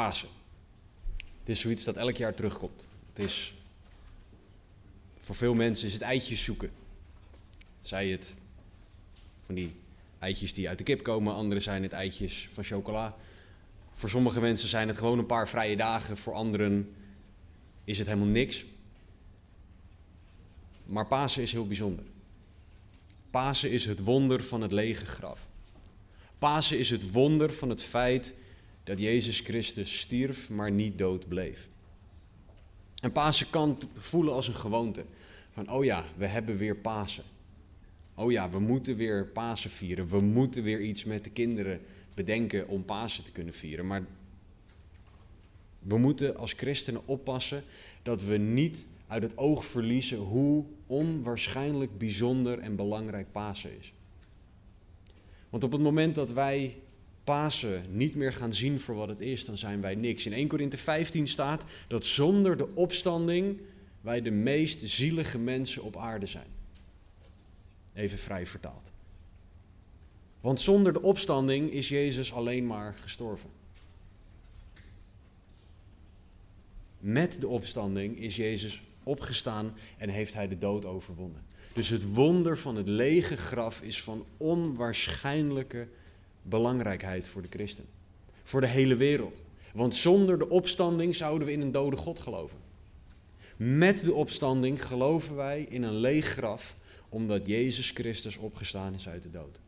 Pasen. Het is zoiets dat elk jaar terugkomt. Het is, voor veel mensen is het eitjes zoeken. Zij het van die eitjes die uit de kip komen, anderen zijn het eitjes van chocola. Voor sommige mensen zijn het gewoon een paar vrije dagen, voor anderen is het helemaal niks. Maar Pasen is heel bijzonder. Pasen is het wonder van het lege graf. Pasen is het wonder van het feit dat Jezus Christus stierf, maar niet dood bleef. En Pasen kan voelen als een gewoonte. Van, oh ja, we hebben weer Pasen. Oh ja, we moeten weer Pasen vieren. We moeten weer iets met de kinderen bedenken om Pasen te kunnen vieren. Maar we moeten als christenen oppassen dat we niet uit het oog verliezen hoe onwaarschijnlijk bijzonder en belangrijk Pasen is. Want op het moment dat wij Pasen niet meer gaan zien voor wat het is, dan zijn wij niks. In 1 Korinthe 15 staat dat zonder de opstanding wij de meest zielige mensen op aarde zijn. Even vrij vertaald. Want zonder de opstanding is Jezus alleen maar gestorven. Met de opstanding is Jezus opgestaan en heeft hij de dood overwonnen. Dus het wonder van het lege graf is van onwaarschijnlijke belangrijkheid voor de christen. Voor de hele wereld. Want zonder de opstanding zouden we in een dode God geloven. Met de opstanding geloven wij in een leeg graf, omdat Jezus Christus opgestaan is uit de dood.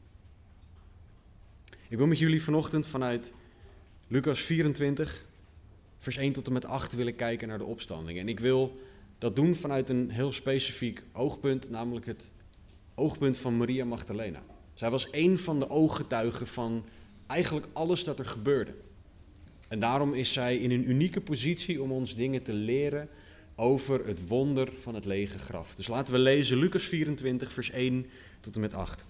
Ik wil met jullie vanochtend vanuit Lucas 24, vers 1 tot en met 8 willen kijken naar de opstanding. En ik wil dat doen vanuit een heel specifiek oogpunt, namelijk het oogpunt van Maria Magdalena. Zij was een van de ooggetuigen van eigenlijk alles dat er gebeurde. En daarom is zij in een unieke positie om ons dingen te leren over het wonder van het lege graf. Dus laten we lezen Lucas 24, vers 1 tot en met 8.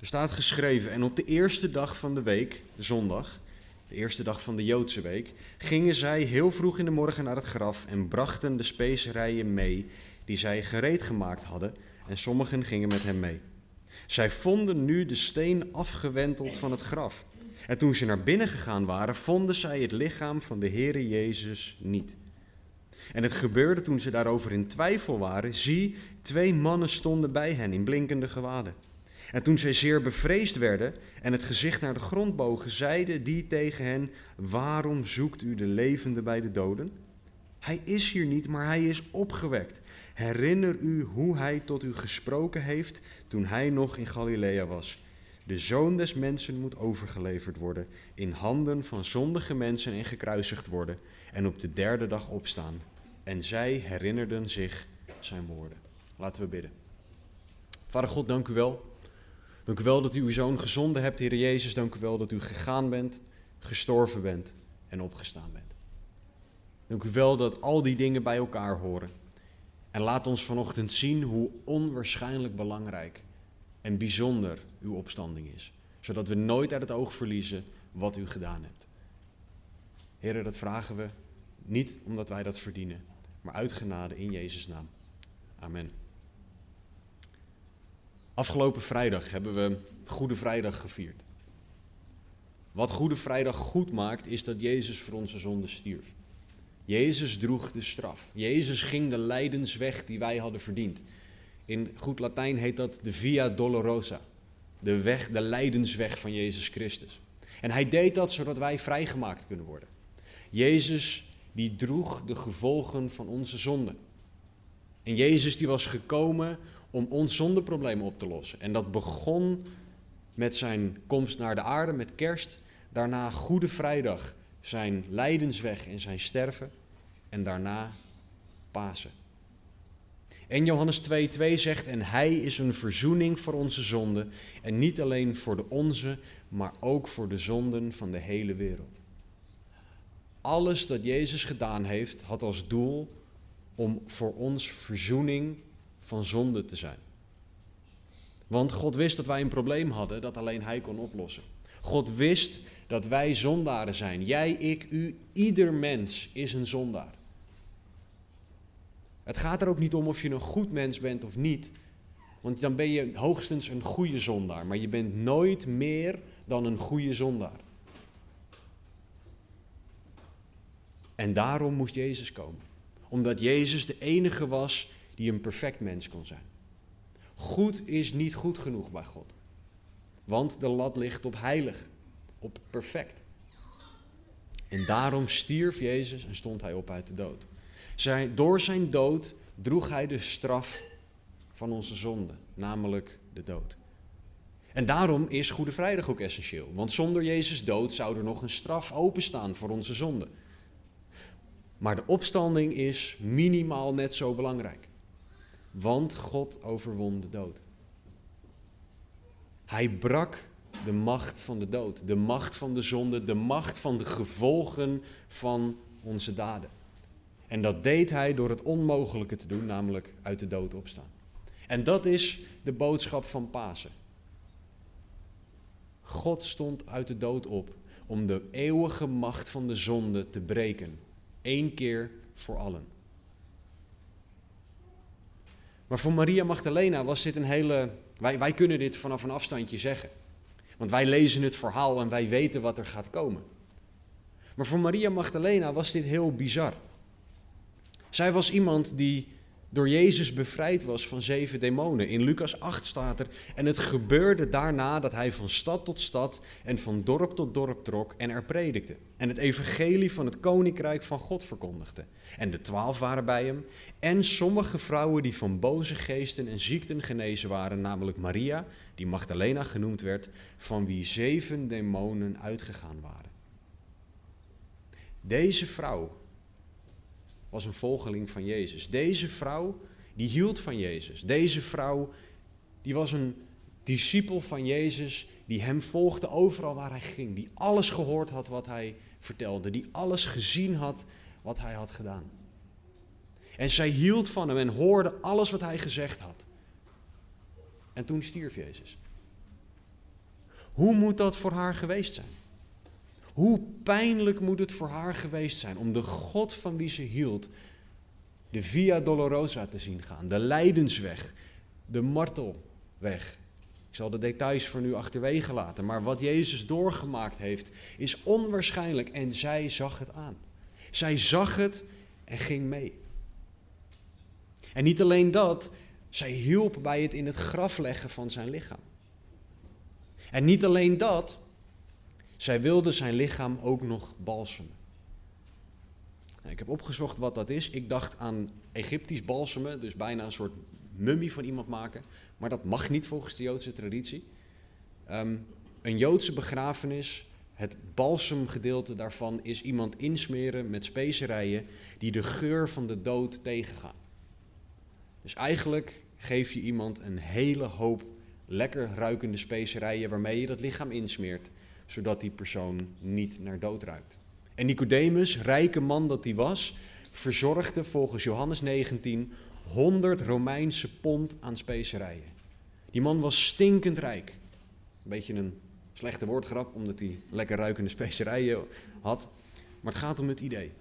Er staat geschreven, en op de eerste dag van de week, de zondag, de eerste dag van de Joodse week, gingen zij heel vroeg in de morgen naar het graf en brachten de specerijen mee die zij gereed gemaakt hadden, en sommigen gingen met hem mee. Zij vonden nu de steen afgewenteld van het graf. En toen ze naar binnen gegaan waren, vonden zij het lichaam van de Heere Jezus niet. En het gebeurde toen ze daarover in twijfel waren, zie, twee mannen stonden bij hen in blinkende gewaden. En toen zij zeer bevreesd werden en het gezicht naar de grond bogen, zeiden die tegen hen: Waarom zoekt u de levende bij de doden? Hij is hier niet, maar hij is opgewekt. Herinner u hoe hij tot u gesproken heeft toen hij nog in Galilea was. De zoon des mensen moet overgeleverd worden, in handen van zondige mensen en gekruisigd worden, en op de derde dag opstaan. En zij herinnerden zich zijn woorden. Laten we bidden. Vader God, dank u wel Dank u wel dat u uw zoon gezonden hebt, Heer Jezus. Dank u wel dat u gegaan bent, gestorven bent en opgestaan bent. Dank u wel dat al die dingen bij elkaar horen. En laat ons vanochtend zien hoe onwaarschijnlijk belangrijk en bijzonder uw opstanding is. Zodat we nooit uit het oog verliezen wat u gedaan hebt. Heer, dat vragen we niet omdat wij dat verdienen, maar uit genade in Jezus' naam. Amen. Afgelopen vrijdag hebben we Goede Vrijdag gevierd. Wat Goede Vrijdag goed maakt, is dat Jezus voor onze zonde stierf. Jezus droeg de straf. Jezus ging de lijdensweg die wij hadden verdiend. In goed Latijn heet dat de Via Dolorosa. De weg, de lijdensweg van Jezus Christus. En hij deed dat zodat wij vrijgemaakt kunnen worden. Jezus die droeg de gevolgen van onze zonde. En Jezus die was gekomen om ons zondeproblemen op te lossen. En dat begon met zijn komst naar de aarde, met kerst. Daarna Goede Vrijdag, zijn lijdensweg en zijn sterven. En daarna Pasen. En Johannes 2,2 zegt: En hij is een verzoening voor onze zonden. En niet alleen voor de onze, maar ook voor de zonden van de hele wereld. Alles dat Jezus gedaan heeft, had als doel om voor ons verzoening van zonde te zijn. Want God wist dat wij een probleem hadden dat alleen Hij kon oplossen. God wist dat wij zondaren zijn. Jij, ik, u, ieder mens is een zondaar. Het gaat er ook niet om of je een goed mens bent of niet. Want dan ben je hoogstens een goede zondaar. Maar je bent nooit meer dan een goede zondaar. En daarom moest Jezus komen. Omdat Jezus de enige was die een perfect mens kon zijn. Goed is niet goed genoeg bij God. Want de lat ligt op heilig, op perfect. En daarom stierf Jezus en stond hij op uit de dood. Zij, door zijn dood droeg hij de straf van onze zonde, namelijk de dood. En daarom is Goede Vrijdag ook essentieel. Want zonder Jezus dood zou er nog een straf openstaan voor onze zonde. Maar de opstanding is minimaal net zo belangrijk. Want God overwon de dood. Hij brak de macht van de dood, de macht van de zonde, de macht van de gevolgen van onze daden. En dat deed hij door het onmogelijke te doen, namelijk uit de dood opstaan. En dat is de boodschap van Pasen. God stond uit de dood op om de eeuwige macht van de zonde te breken. Eén keer voor allen. Maar voor Maria Magdalena was dit een hele. Wij, wij kunnen dit vanaf een afstandje zeggen. Want wij lezen het verhaal en wij weten wat er gaat komen. Maar voor Maria Magdalena was dit heel bizar. Zij was iemand die door Jezus bevrijd was van zeven demonen. In Lucas 8 staat er. En het gebeurde daarna dat hij van stad tot stad en van dorp tot dorp trok en er predikte. En het evangelie van het koninkrijk van God verkondigde. En de twaalf waren bij hem. En sommige vrouwen die van boze geesten en ziekten genezen waren, namelijk Maria, die Magdalena genoemd werd, van wie zeven demonen uitgegaan waren. Deze vrouw was een volgeling van Jezus. Deze vrouw, die hield van Jezus. Deze vrouw, die was een discipel van Jezus, die hem volgde overal waar hij ging. Die alles gehoord had wat hij vertelde. Die alles gezien had wat hij had gedaan. En zij hield van hem en hoorde alles wat hij gezegd had. En toen stierf Jezus. Hoe moet dat voor haar geweest zijn? Hoe pijnlijk moet het voor haar geweest zijn om de God van wie ze hield de Via Dolorosa te zien gaan, de lijdensweg, de martelweg. Ik zal de details voor nu achterwege laten, maar wat Jezus doorgemaakt heeft is onwaarschijnlijk en zij zag het aan. Zij zag het en ging mee. En niet alleen dat, zij hielp bij het in het graf leggen van zijn lichaam. En niet alleen dat, zij wilde zijn lichaam ook nog balsemen. Nou, ik heb opgezocht wat dat is. Ik dacht aan Egyptisch balsemen, dus bijna een soort mummie van iemand maken. Maar dat mag niet volgens de Joodse traditie. Ehm, een Joodse begrafenis, het balsemgedeelte daarvan is iemand insmeren met specerijen die de geur van de dood tegengaan. Dus eigenlijk geef je iemand een hele hoop lekker ruikende specerijen waarmee je dat lichaam insmeert zodat die persoon niet naar dood ruikt. En Nicodemus, rijke man dat hij was, verzorgde volgens Johannes 19 100 Romeinse pond aan specerijen. Die man was stinkend rijk. Een beetje een slechte woordgrap, omdat hij lekker ruikende specerijen had. Maar het gaat om het idee.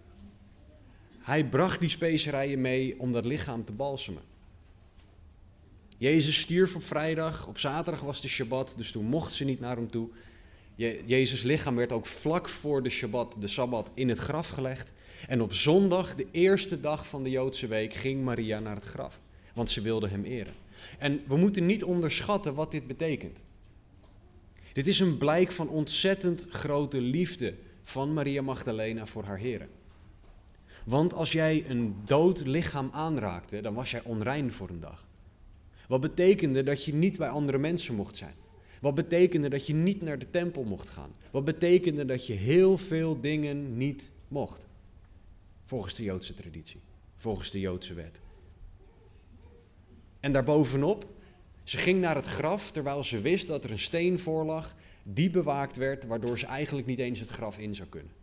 Hij bracht die specerijen mee om dat lichaam te balsemen. Jezus stierf op vrijdag, op zaterdag was de Shabbat, dus toen mocht ze niet naar hem toe. Jezus' lichaam werd ook vlak voor de Shabbat, de Sabbat, in het graf gelegd. En op zondag, de eerste dag van de Joodse week, ging Maria naar het graf. Want ze wilde hem eren. En we moeten niet onderschatten wat dit betekent. Dit is een blijk van ontzettend grote liefde van Maria Magdalena voor haar heren. Want als jij een dood lichaam aanraakte, dan was jij onrein voor een dag. Wat betekende dat je niet bij andere mensen mocht zijn. Wat betekende dat je niet naar de tempel mocht gaan? Wat betekende dat je heel veel dingen niet mocht? Volgens de Joodse traditie, volgens de Joodse wet. En daarbovenop, ze ging naar het graf terwijl ze wist dat er een steen voor lag die bewaakt werd, waardoor ze eigenlijk niet eens het graf in zou kunnen.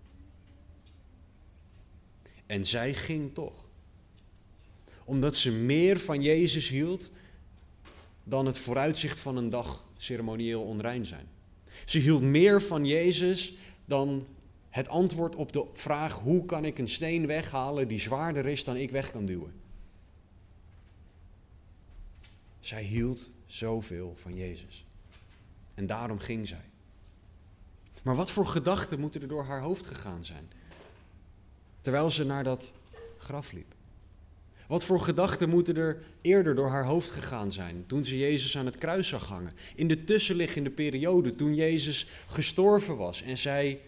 En zij ging toch. Omdat ze meer van Jezus hield dan het vooruitzicht van een dag ceremonieel onrein zijn. Ze hield meer van Jezus dan het antwoord op de vraag: hoe kan ik een steen weghalen die zwaarder is dan ik weg kan duwen? Zij hield zoveel van Jezus. En daarom ging zij. Maar wat voor gedachten moeten er door haar hoofd gegaan zijn? Terwijl ze naar dat graf liep. Wat voor gedachten moeten er eerder door haar hoofd gegaan zijn toen ze Jezus aan het kruis zag hangen? In de tussenliggende periode toen Jezus gestorven was en zij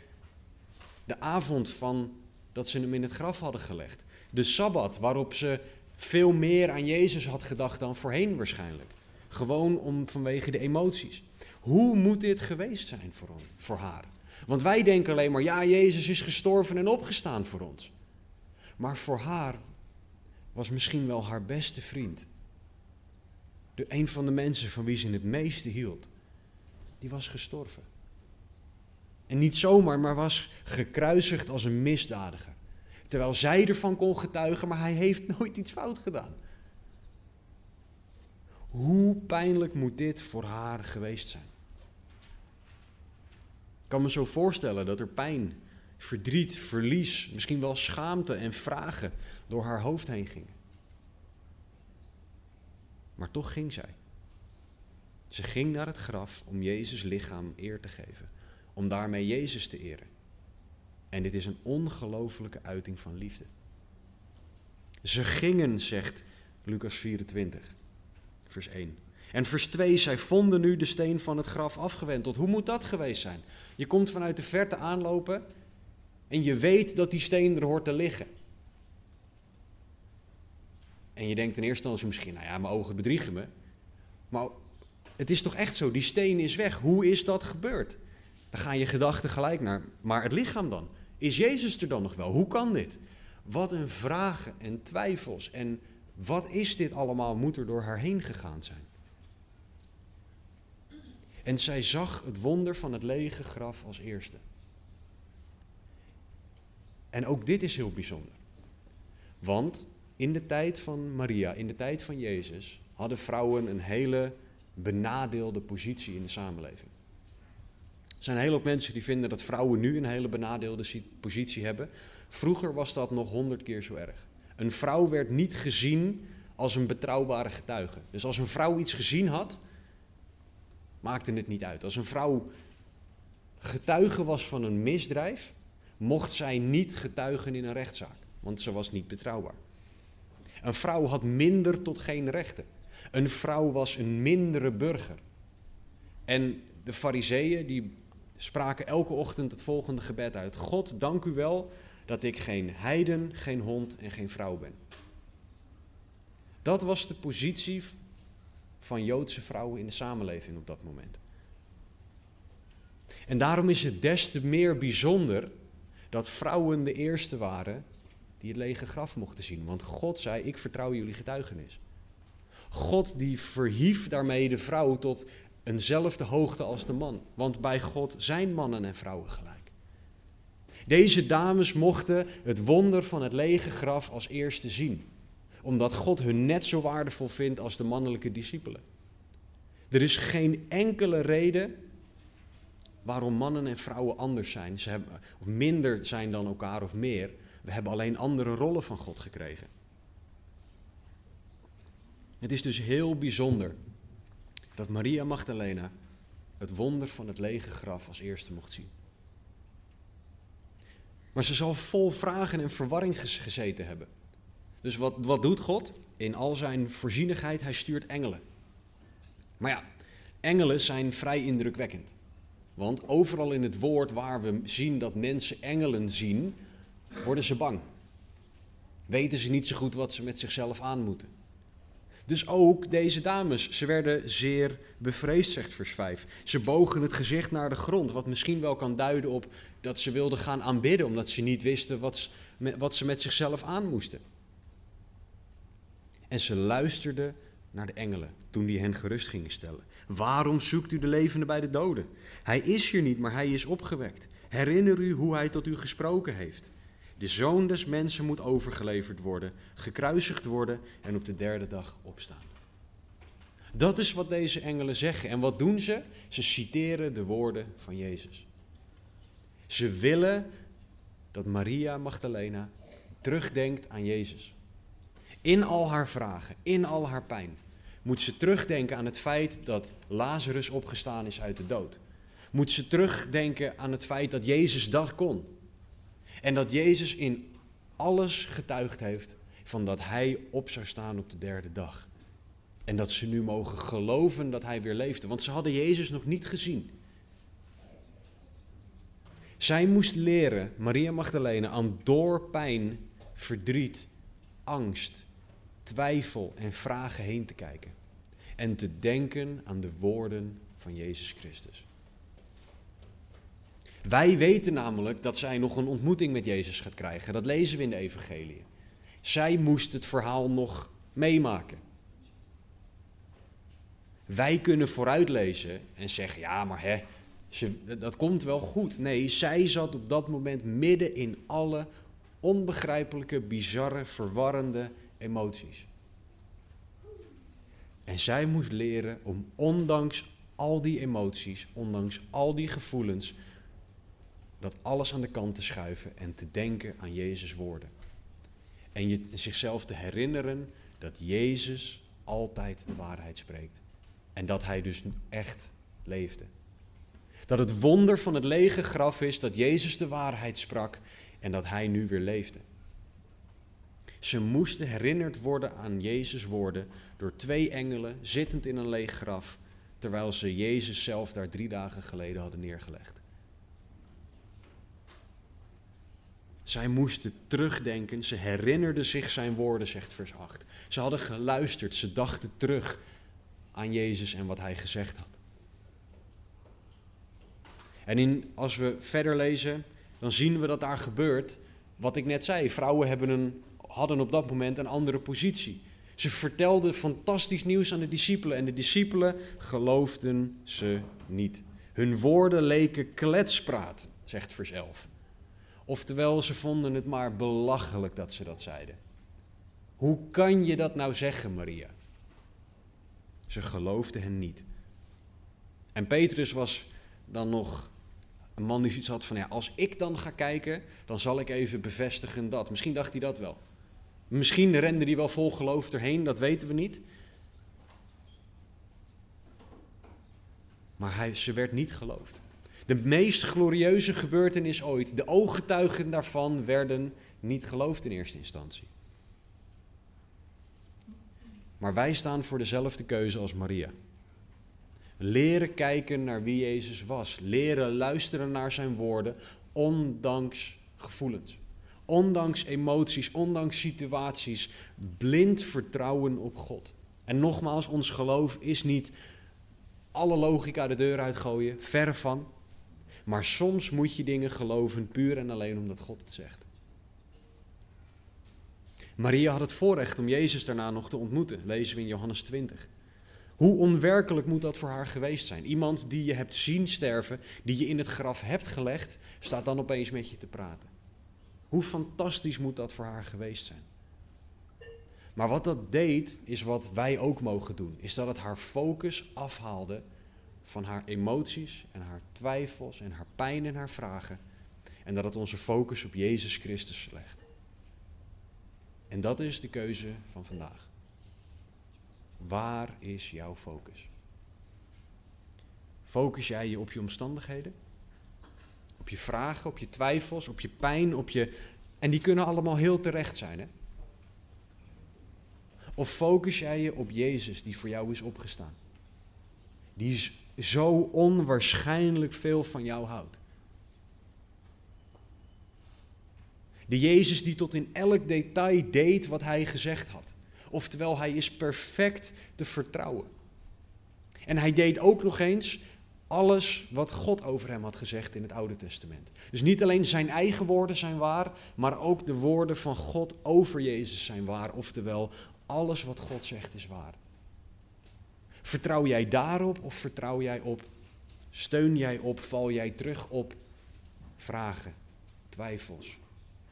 de avond van dat ze hem in het graf hadden gelegd. De Sabbat waarop ze veel meer aan Jezus had gedacht dan voorheen waarschijnlijk. Gewoon om, vanwege de emoties. Hoe moet dit geweest zijn voor, voor haar? Want wij denken alleen maar, ja, Jezus is gestorven en opgestaan voor ons. Maar voor haar was misschien wel haar beste vriend. De, een van de mensen van wie ze het meeste hield. Die was gestorven. En niet zomaar, maar was gekruisigd als een misdadiger. Terwijl zij ervan kon getuigen, maar hij heeft nooit iets fout gedaan. Hoe pijnlijk moet dit voor haar geweest zijn? Ik kan me zo voorstellen dat er pijn, verdriet, verlies, misschien wel schaamte en vragen door haar hoofd heen gingen. Maar toch ging zij. Ze ging naar het graf om Jezus lichaam eer te geven, om daarmee Jezus te eren. En dit is een ongelofelijke uiting van liefde. Ze gingen, zegt Lucas 24, vers 1. En vers 2, zij vonden nu de steen van het graf afgewenteld. Hoe moet dat geweest zijn? Je komt vanuit de verte aanlopen en je weet dat die steen er hoort te liggen. En je denkt in eerste instantie misschien, nou ja, mijn ogen bedriegen me. Maar het is toch echt zo, die steen is weg. Hoe is dat gebeurd? Dan gaan je gedachten gelijk naar, maar het lichaam dan? Is Jezus er dan nog wel? Hoe kan dit? Wat een vragen en twijfels. En wat is dit allemaal? Moet er door haar heen gegaan zijn? En zij zag het wonder van het lege graf als eerste. En ook dit is heel bijzonder. Want in de tijd van Maria, in de tijd van Jezus, hadden vrouwen een hele benadeelde positie in de samenleving. Er zijn een hele hoop mensen die vinden dat vrouwen nu een hele benadeelde positie hebben. Vroeger was dat nog honderd keer zo erg. Een vrouw werd niet gezien als een betrouwbare getuige. Dus als een vrouw iets gezien had, maakte het niet uit. Als een vrouw getuige was van een misdrijf, mocht zij niet getuigen in een rechtszaak, want ze was niet betrouwbaar. Een vrouw had minder tot geen rechten. Een vrouw was een mindere burger. En de fariseeën die spraken elke ochtend het volgende gebed uit. God, dank u wel dat ik geen heiden, geen hond en geen vrouw ben. Dat was de positie van Joodse vrouwen in de samenleving op dat moment. En daarom is het des te meer bijzonder dat vrouwen de eerste waren die het lege graf mochten zien. Want God zei, ik vertrouw jullie getuigenis. God die verhief daarmee de vrouw tot eenzelfde hoogte als de man. Want bij God zijn mannen en vrouwen gelijk. Deze dames mochten het wonder van het lege graf als eerste zien. Omdat God hun net zo waardevol vindt als de mannelijke discipelen. Er is geen enkele reden waarom mannen en vrouwen anders zijn. Ze hebben, of minder zijn dan elkaar of meer. We hebben alleen andere rollen van God gekregen. Het is dus heel bijzonder dat Maria Magdalena het wonder van het lege graf als eerste mocht zien. Maar ze zal vol vragen en verwarring gezeten hebben. Dus wat, wat doet God? In al zijn voorzienigheid, hij stuurt engelen. Maar ja, engelen zijn vrij indrukwekkend. Want overal in het woord waar we zien dat mensen engelen zien, worden ze bang. Weten ze niet zo goed wat ze met zichzelf aan moeten. Dus ook deze dames, ze werden zeer bevreesd, zegt vers 5. Ze bogen het gezicht naar de grond, wat misschien wel kan duiden op dat ze wilden gaan aanbidden, omdat ze niet wisten wat, wat ze met zichzelf aan moesten. En ze luisterden naar de engelen toen die hen gerust gingen stellen. Waarom zoekt u de levende bij de doden? Hij is hier niet, maar hij is opgewekt. Herinner u hoe hij tot u gesproken heeft. De zoon des mensen moet overgeleverd worden, gekruisigd worden en op de derde dag opstaan. Dat is wat deze engelen zeggen. En wat doen ze? Ze citeren de woorden van Jezus. Ze willen dat Maria Magdalena terugdenkt aan Jezus. In al haar vragen, in al haar pijn, moet ze terugdenken aan het feit dat Lazarus opgestaan is uit de dood. moet ze terugdenken aan het feit dat Jezus dat kon. En dat Jezus in alles getuigd heeft van dat hij op zou staan op de derde dag. En dat ze nu mogen geloven dat hij weer leefde, want ze hadden Jezus nog niet gezien. Zij moest leren, Maria Magdalene, aan door pijn, verdriet, angst, twijfel en vragen heen te kijken. En te denken aan de woorden van Jezus Christus. Wij weten namelijk dat zij nog een ontmoeting met Jezus gaat krijgen. Dat lezen we in de Evangelie. Zij moest het verhaal nog meemaken. Wij kunnen vooruitlezen en zeggen: ja, maar hè, ze, dat komt wel goed. Nee, zij zat op dat moment midden in alle onbegrijpelijke, bizarre, verwarrende emoties. En zij moest leren om ondanks al die emoties, ondanks al die gevoelens, dat alles aan de kant te schuiven en te denken aan Jezus' woorden. En je, zichzelf te herinneren dat Jezus altijd de waarheid spreekt. En dat hij dus echt leefde. Dat het wonder van het lege graf is dat Jezus de waarheid sprak en dat hij nu weer leefde. Ze moesten herinnerd worden aan Jezus' woorden door twee engelen zittend in een leeg graf, terwijl ze Jezus zelf daar drie dagen geleden hadden neergelegd. Zij moesten terugdenken, ze herinnerden zich zijn woorden, zegt vers 8. Ze hadden geluisterd, ze dachten terug aan Jezus en wat hij gezegd had. En in, als we verder lezen, dan zien we dat daar gebeurt wat ik net zei. Vrouwen hebben een, hadden op dat moment een andere positie. Ze vertelden fantastisch nieuws aan de discipelen en de discipelen geloofden ze niet. Hun woorden leken kletspraat, zegt vers 11. Oftewel, ze vonden het maar belachelijk dat ze dat zeiden. Hoe kan je dat nou zeggen, Maria? Ze geloofden hen niet. En Petrus was dan nog een man die zoiets had van, ja, als ik dan ga kijken, dan zal ik even bevestigen dat. Misschien dacht hij dat wel. Misschien rende hij wel vol geloof erheen, dat weten we niet. Maar hij, ze werd niet geloofd. De meest glorieuze gebeurtenis ooit. De ooggetuigen daarvan werden niet geloofd in eerste instantie. Maar wij staan voor dezelfde keuze als Maria. Leren kijken naar wie Jezus was. Leren luisteren naar zijn woorden, ondanks gevoelens. Ondanks emoties, ondanks situaties. Blind vertrouwen op God. En nogmaals, ons geloof is niet alle logica de deur uitgooien, verre van. Maar soms moet je dingen geloven puur en alleen omdat God het zegt. Maria had het voorrecht om Jezus daarna nog te ontmoeten, lezen we in Johannes 20. Hoe onwerkelijk moet dat voor haar geweest zijn? Iemand die je hebt zien sterven, die je in het graf hebt gelegd, staat dan opeens met je te praten. Hoe fantastisch moet dat voor haar geweest zijn? Maar wat dat deed, is wat wij ook mogen doen. Is dat het haar focus afhaalde van haar emoties en haar twijfels en haar pijn en haar vragen. En dat het onze focus op Jezus Christus legt. En dat is de keuze van vandaag. Waar is jouw focus? Focus jij je op je omstandigheden? Op je vragen, op je twijfels, op je pijn, op je. En die kunnen allemaal heel terecht zijn, hè? Of focus jij je op Jezus die voor jou is opgestaan? Die zo onwaarschijnlijk veel van jou houdt. De Jezus die tot in elk detail deed wat hij gezegd had. Oftewel, hij is perfect te vertrouwen. En hij deed ook nog eens alles wat God over hem had gezegd in het Oude Testament. Dus niet alleen zijn eigen woorden zijn waar, maar ook de woorden van God over Jezus zijn waar. Oftewel, alles wat God zegt is waar. Vertrouw jij daarop of vertrouw jij op, steun jij op, val jij terug op vragen, twijfels,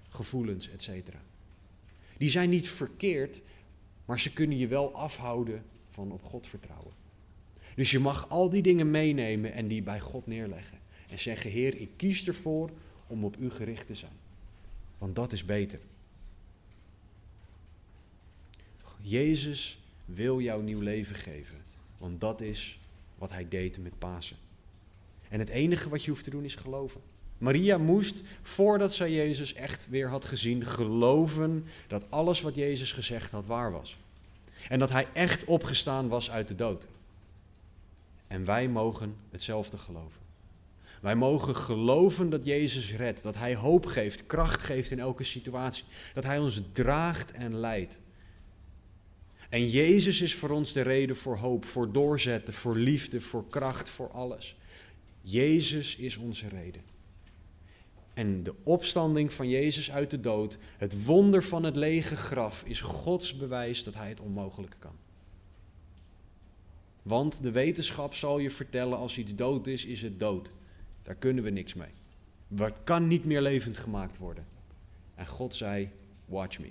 gevoelens, etc. Die zijn niet verkeerd, maar ze kunnen je wel afhouden van op God vertrouwen. Dus je mag al die dingen meenemen en die bij God neerleggen. En zeggen, Heer, ik kies ervoor om op u gericht te zijn. Want dat is beter. Jezus wil jou nieuw leven geven. Want dat is wat hij deed met Pasen. En het enige wat je hoeft te doen is geloven. Maria moest, voordat zij Jezus echt weer had gezien, geloven dat alles wat Jezus gezegd had waar was. En dat hij echt opgestaan was uit de dood. En wij mogen hetzelfde geloven. Wij mogen geloven dat Jezus redt, dat Hij hoop geeft, kracht geeft in elke situatie, dat Hij ons draagt en leidt. En Jezus is voor ons de reden voor hoop, voor doorzetten, voor liefde, voor kracht, voor alles. Jezus is onze reden. En de opstanding van Jezus uit de dood, het wonder van het lege graf, is Gods bewijs dat Hij het onmogelijke kan. Want de wetenschap zal je vertellen, als iets dood is, is het dood. Daar kunnen we niks mee. Het kan niet meer levend gemaakt worden. En God zei, watch me.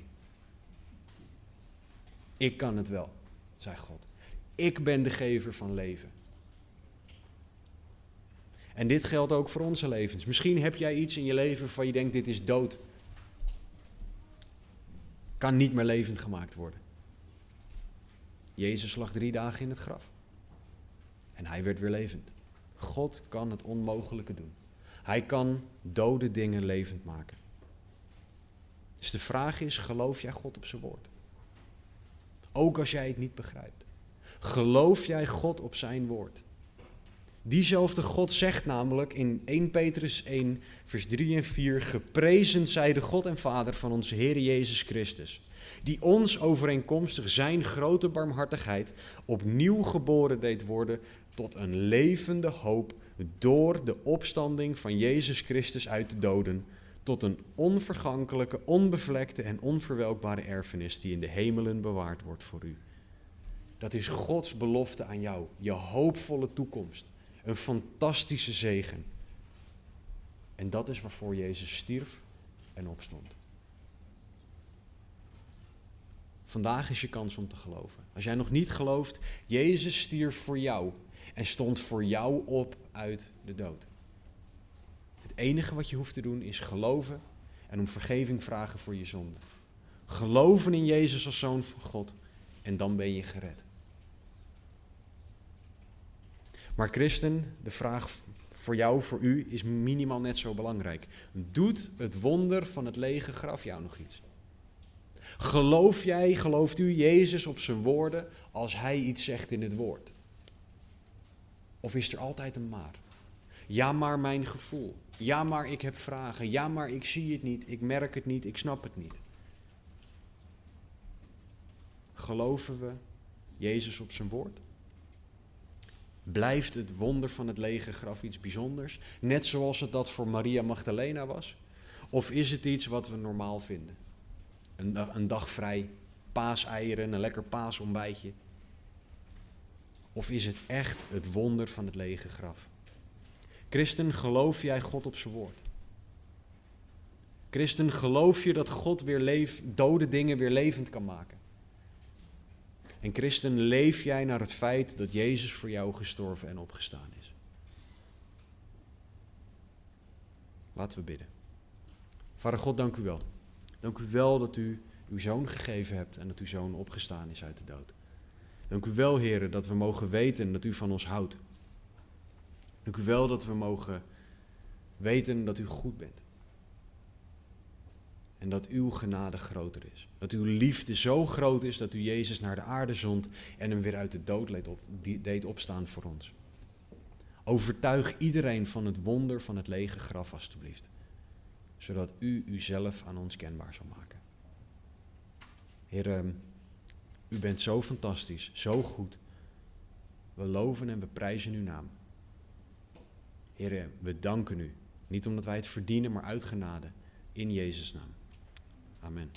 Ik kan het wel, zei God. Ik ben de gever van leven. En dit geldt ook voor onze levens. Misschien heb jij iets in je leven waarvan je denkt, dit is dood. Kan niet meer levend gemaakt worden. Jezus lag drie dagen in het graf. En hij werd weer levend. God kan het onmogelijke doen. Hij kan dode dingen levend maken. Dus de vraag is, geloof jij God op zijn woord? Ook als jij het niet begrijpt. Geloof jij God op zijn woord? Diezelfde God zegt namelijk in 1 Petrus 1, vers 3 en 4: Geprezen zij de God en Vader van onze Heer Jezus Christus, die ons overeenkomstig zijn grote barmhartigheid opnieuw geboren deed worden tot een levende hoop door de opstanding van Jezus Christus uit de doden, tot een onvergankelijke, onbevlekte en onverwelkbare erfenis die in de hemelen bewaard wordt voor u. Dat is Gods belofte aan jou, je hoopvolle toekomst, een fantastische zegen. En dat is waarvoor Jezus stierf en opstond. Vandaag is je kans om te geloven. Als jij nog niet gelooft, Jezus stierf voor jou en stond voor jou op uit de dood. Het enige wat je hoeft te doen is geloven en om vergeving vragen voor je zonde. Geloven in Jezus als zoon van God en dan ben je gered. Maar christen, de vraag voor jou, voor u, is minimaal net zo belangrijk. Doet het wonder van het lege graf jou nog iets? Geloof jij, gelooft u Jezus op zijn woorden als hij iets zegt in het woord? Of is er altijd een maar? Ja, maar mijn gevoel. Ja, maar ik heb vragen. Ja, maar ik zie het niet. Ik merk het niet. Ik snap het niet. Geloven we Jezus op zijn woord? Blijft het wonder van het lege graf iets bijzonders? Net zoals het dat voor Maria Magdalena was? Of is het iets wat we normaal vinden? Een, een dag vrij, paaseieren, een lekker paasontbijtje. Of is het echt het wonder van het lege graf? Christen, geloof jij God op zijn woord? Christen, geloof je dat God weer leef, dode dingen weer levend kan maken? En christen, leef jij naar het feit dat Jezus voor jou gestorven en opgestaan is? Laten we bidden. Vader God, dank u wel. Dank u wel dat u uw zoon gegeven hebt en dat uw zoon opgestaan is uit de dood. Dank u wel, heren, dat we mogen weten dat u van ons houdt. Dank u wel dat we mogen weten dat u goed bent. En dat uw genade groter is. Dat uw liefde zo groot is dat u Jezus naar de aarde zond en hem weer uit de dood deed opstaan voor ons. Overtuig iedereen van het wonder van het lege graf, alstublieft. Zodat u uzelf aan ons kenbaar zal maken. Heer, u bent zo fantastisch, zo goed. We loven en we prijzen uw naam. Heer, we danken u. Niet omdat wij het verdienen, maar uit genade. In Jezus' naam. Amen.